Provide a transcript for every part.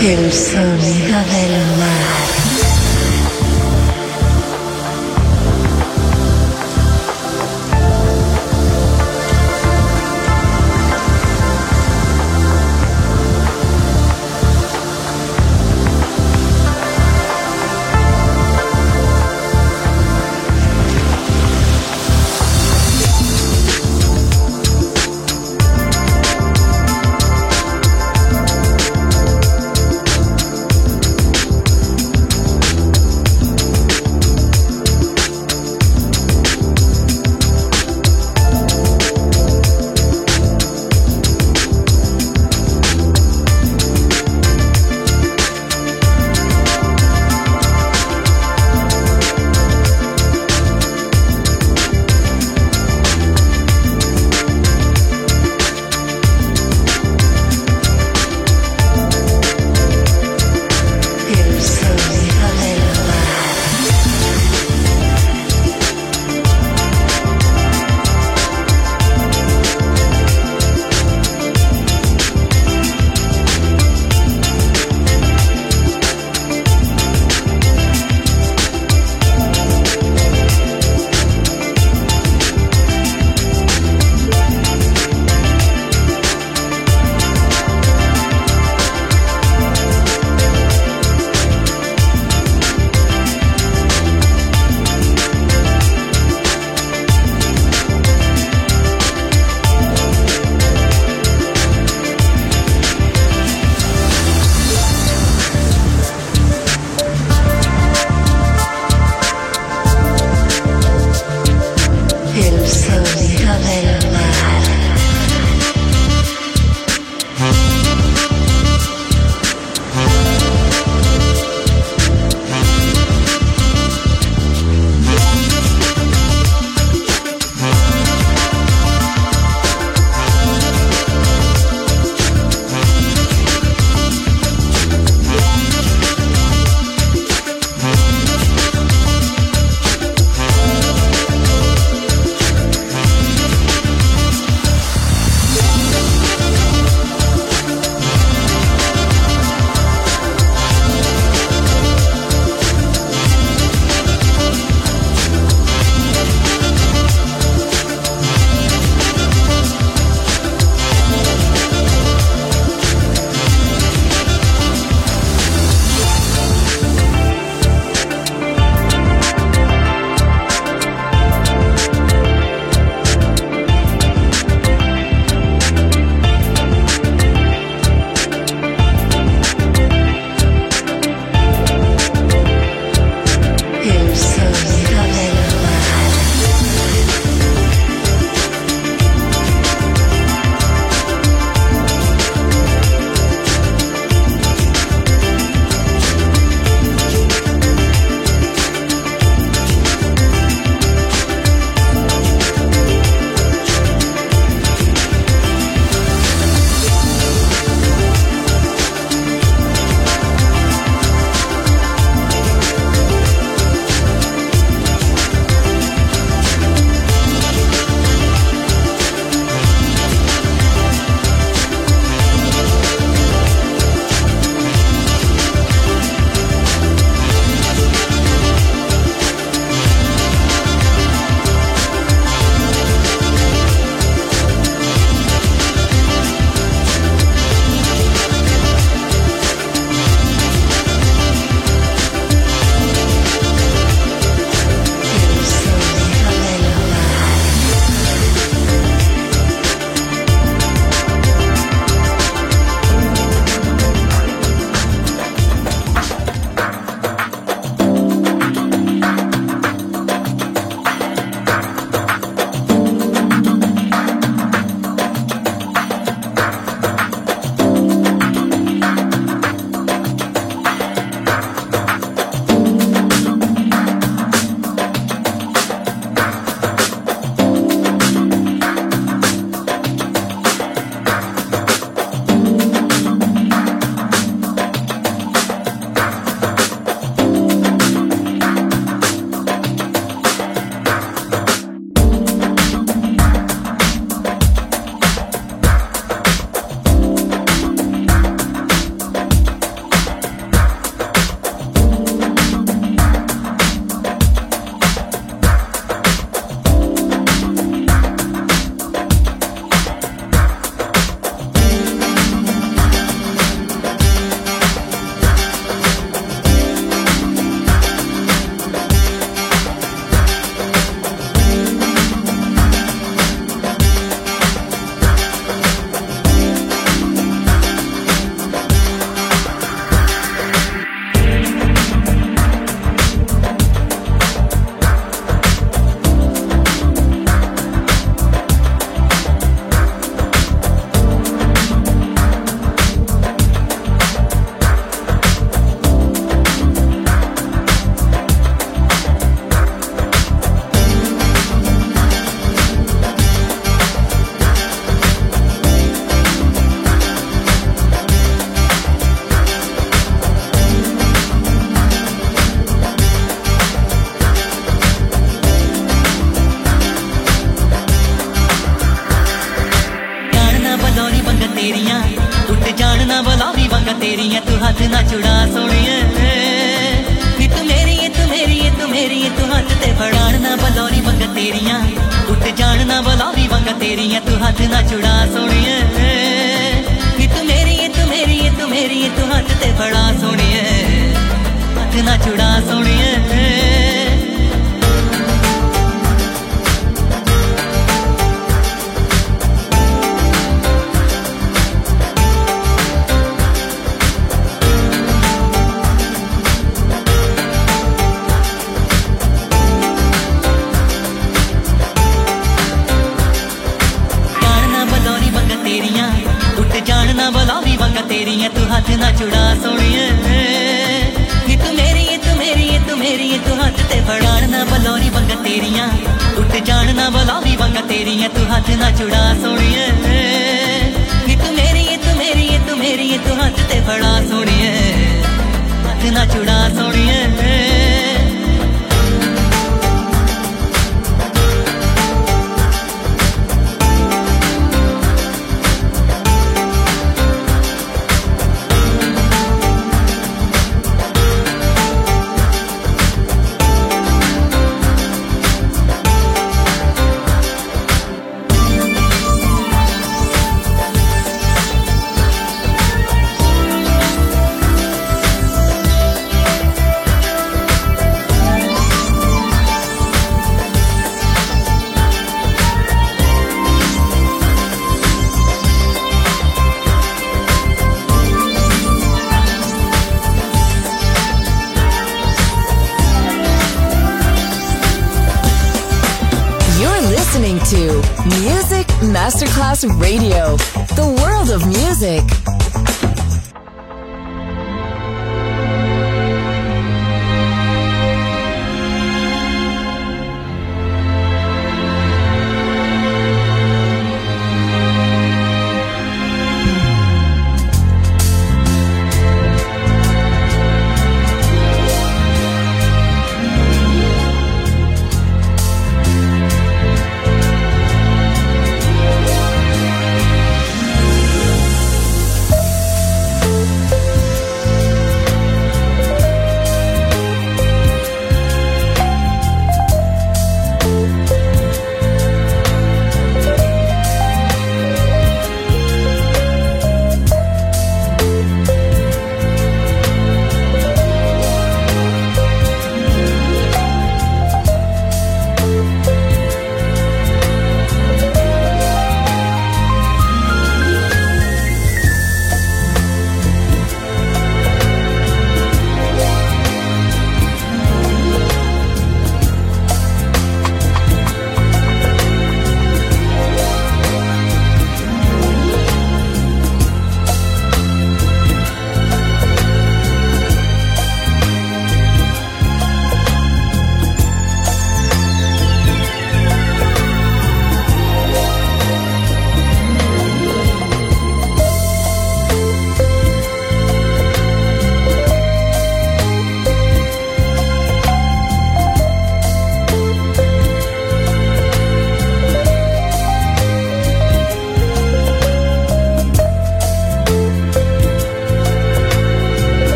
Eu sou de los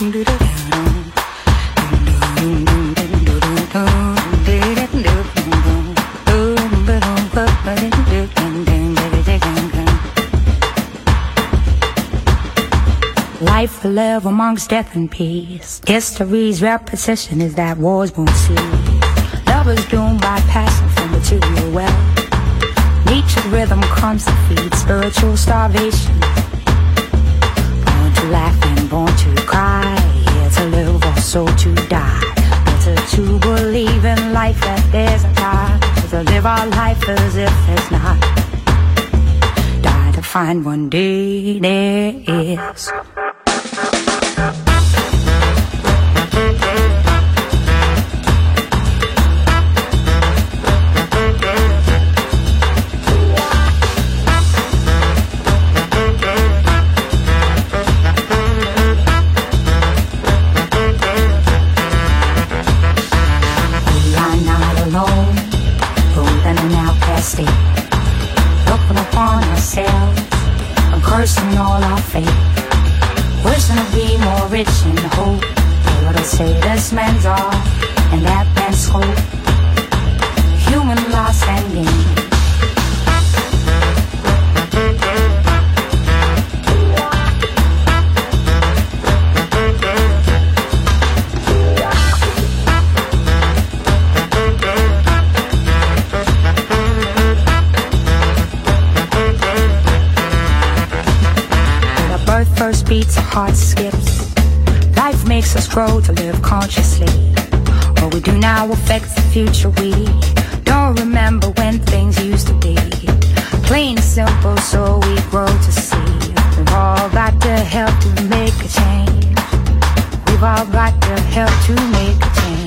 Life, for love amongst death and peace. History's repetition is that wars won't cease. Love is doomed by passion for material wealth. Nature's rhythm comes to feed spiritual starvation. Born to laugh and born to so to die. Better to believe in life that there's a God. To live our life as if there's not. Die to find one day there is. future we don't remember when things used to be. Plain and simple, so we grow to see. We've all got to help to make a change. We've all got to help to make a change.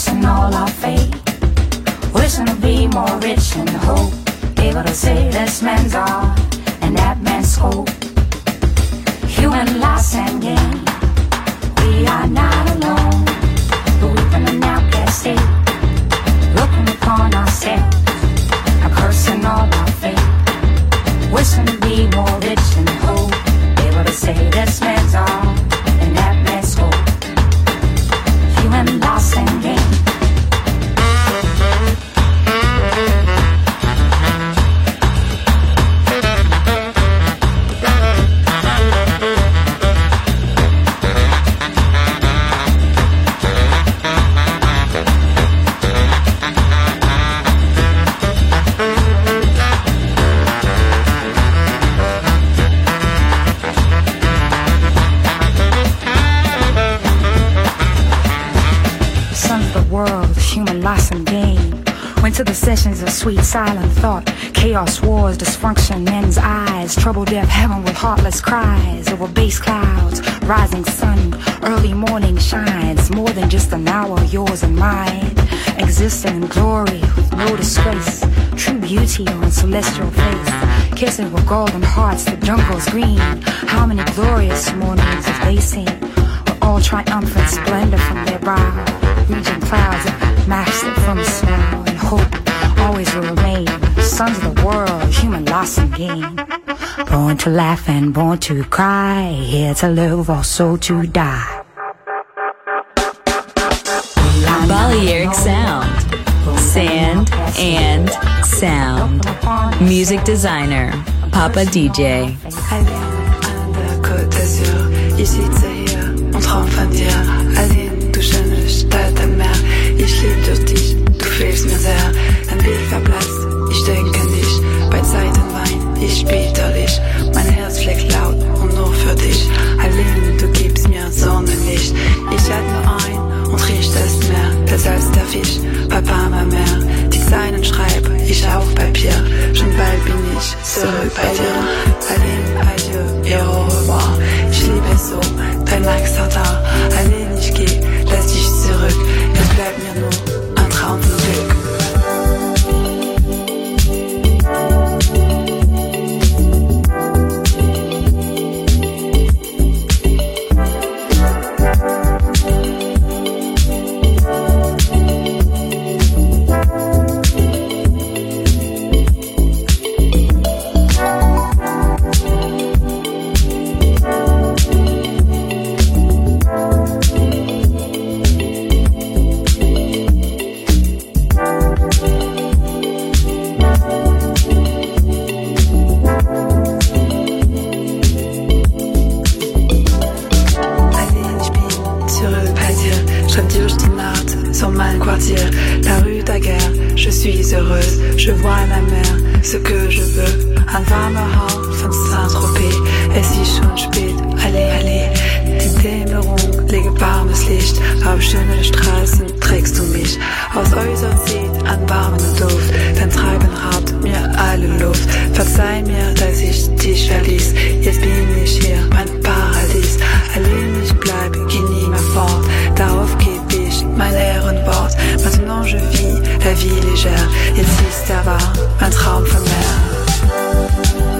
wishing all our fate. Wishing to be more rich and hope. Able to say this man's all and that man's hope. Human loss and gain. We are not alone. But we've been in our state. Looking upon ourselves. And cursing all our fate. Wishing to be more rich and hope. Able to say this man's all. Sweet silent thought. Chaos wars, dysfunction, men's eyes. Trouble, death, heaven with heartless cries. Over base clouds, rising sun, early morning shines. More than just an hour, yours and mine. Existing in glory with no disgrace. True beauty on celestial face. Kissing with golden hearts, the jungle's green. How many glorious mornings have they seen? All triumphant splendor from their brow. Reaching clouds of master from smile and hope always will remain. Sons of the world, human loss and gain. Born to laugh and born to cry. Here to live, also to die. Balearic Sound. Sand and Sound. Music designer, Papa DJ. Ici, hier, on trompe von dir. Aline, du schöne Stadt am Papa, ma Meer, die Zeilen schreibe ich auf Papier, schon bald bin ich zurück bei dir, allein, adieu, et au revoir, ich liebe so, dein da, allein ich geh, von Saint-Tropez. Es ist schon spät Allez, allez. Die Dämmerung lege warmes Licht Auf schöne Straßen trägst du mich Aus äußer sieht an warmen Duft. Dein Treiben raubt mir alle Luft. Verzeih mir, dass ich dich verließ. Jetzt bin ich hier, mein Paradies. Allein ich bleib, geh nie mehr fort. Darauf gebe ich mein Ehrenwort. Maintenant je vis la vie légère. Jetzt ist der war mein Traum von Meer.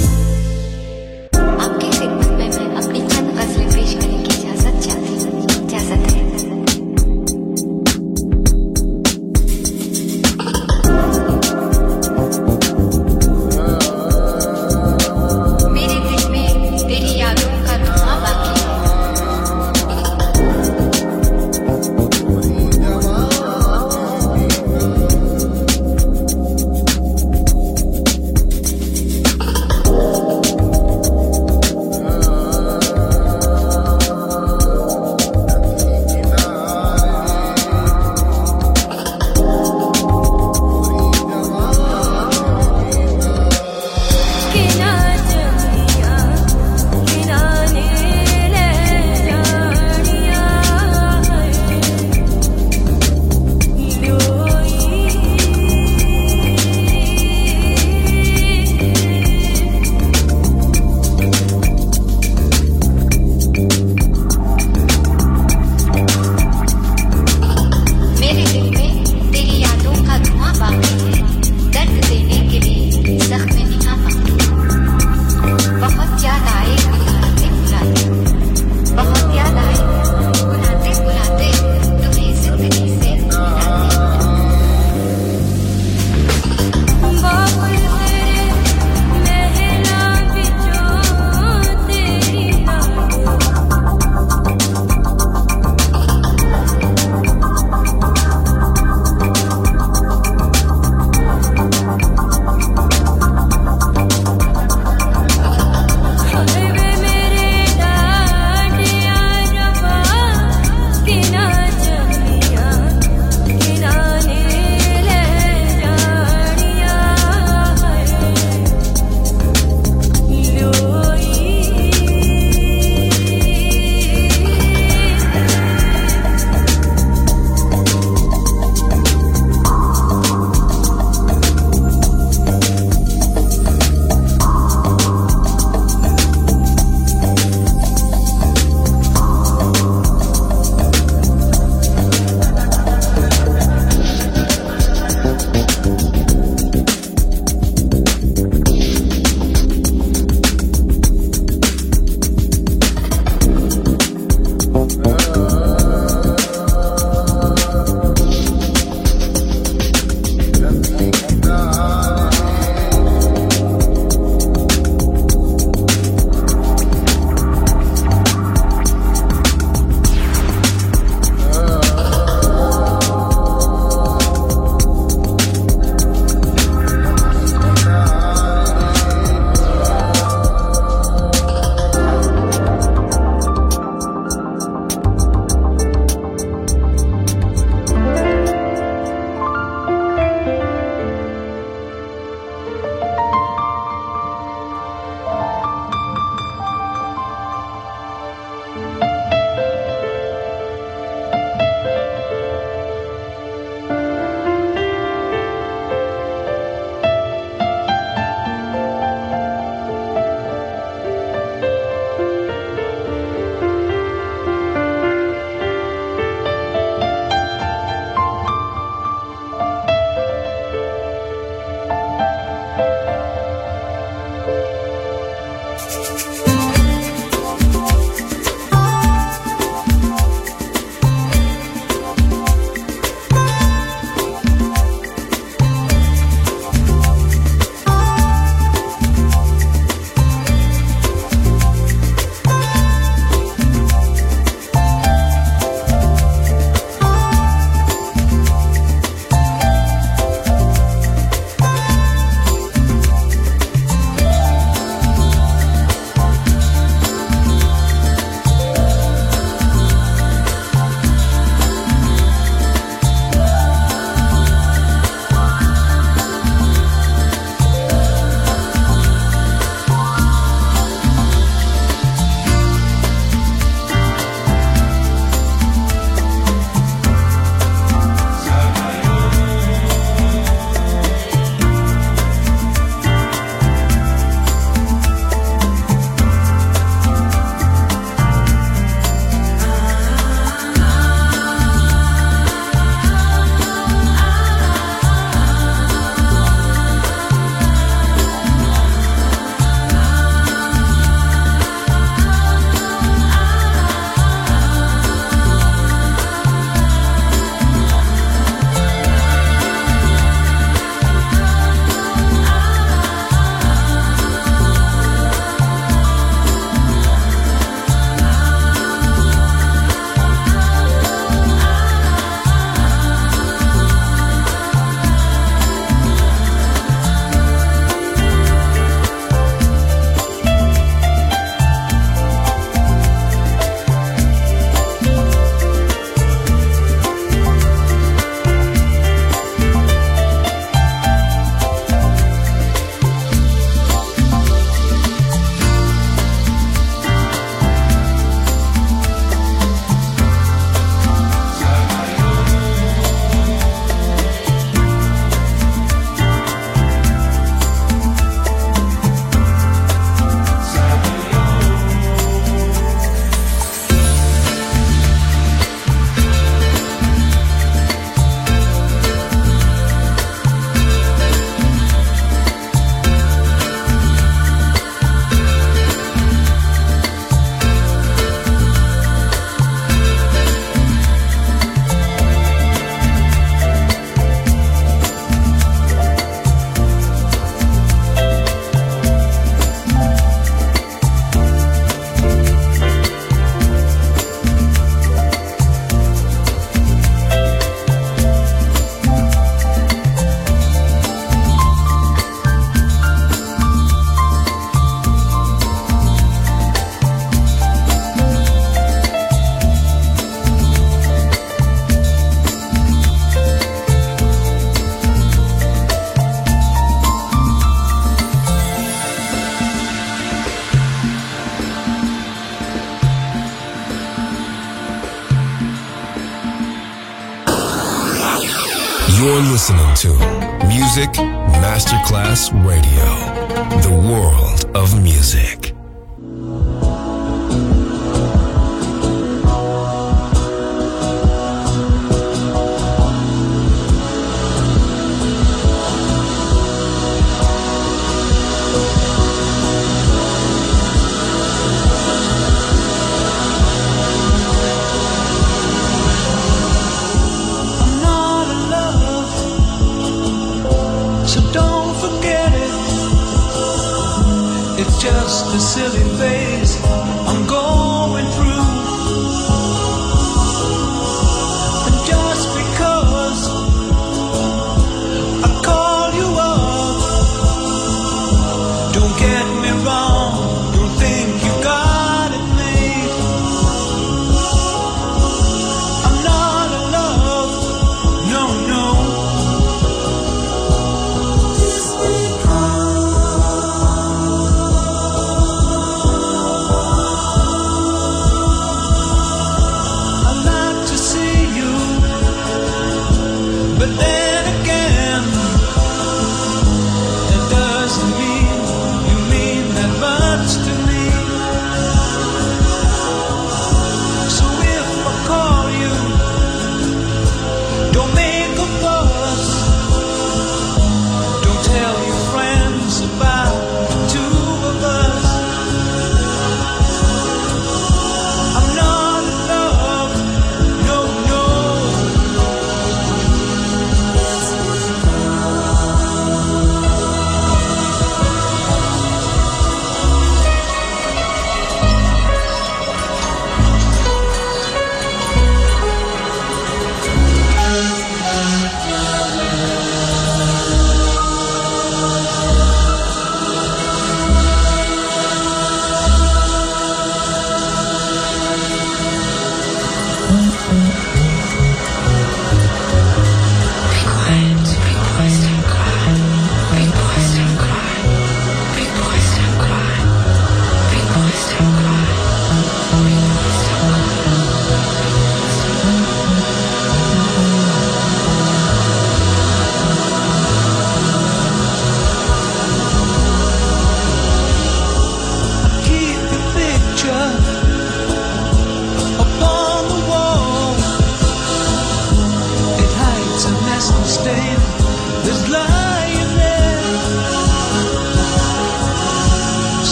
Radio.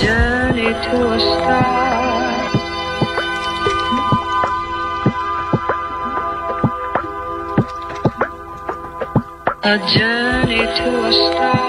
journey to a star. A journey to a star.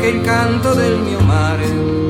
che il canto del mio mare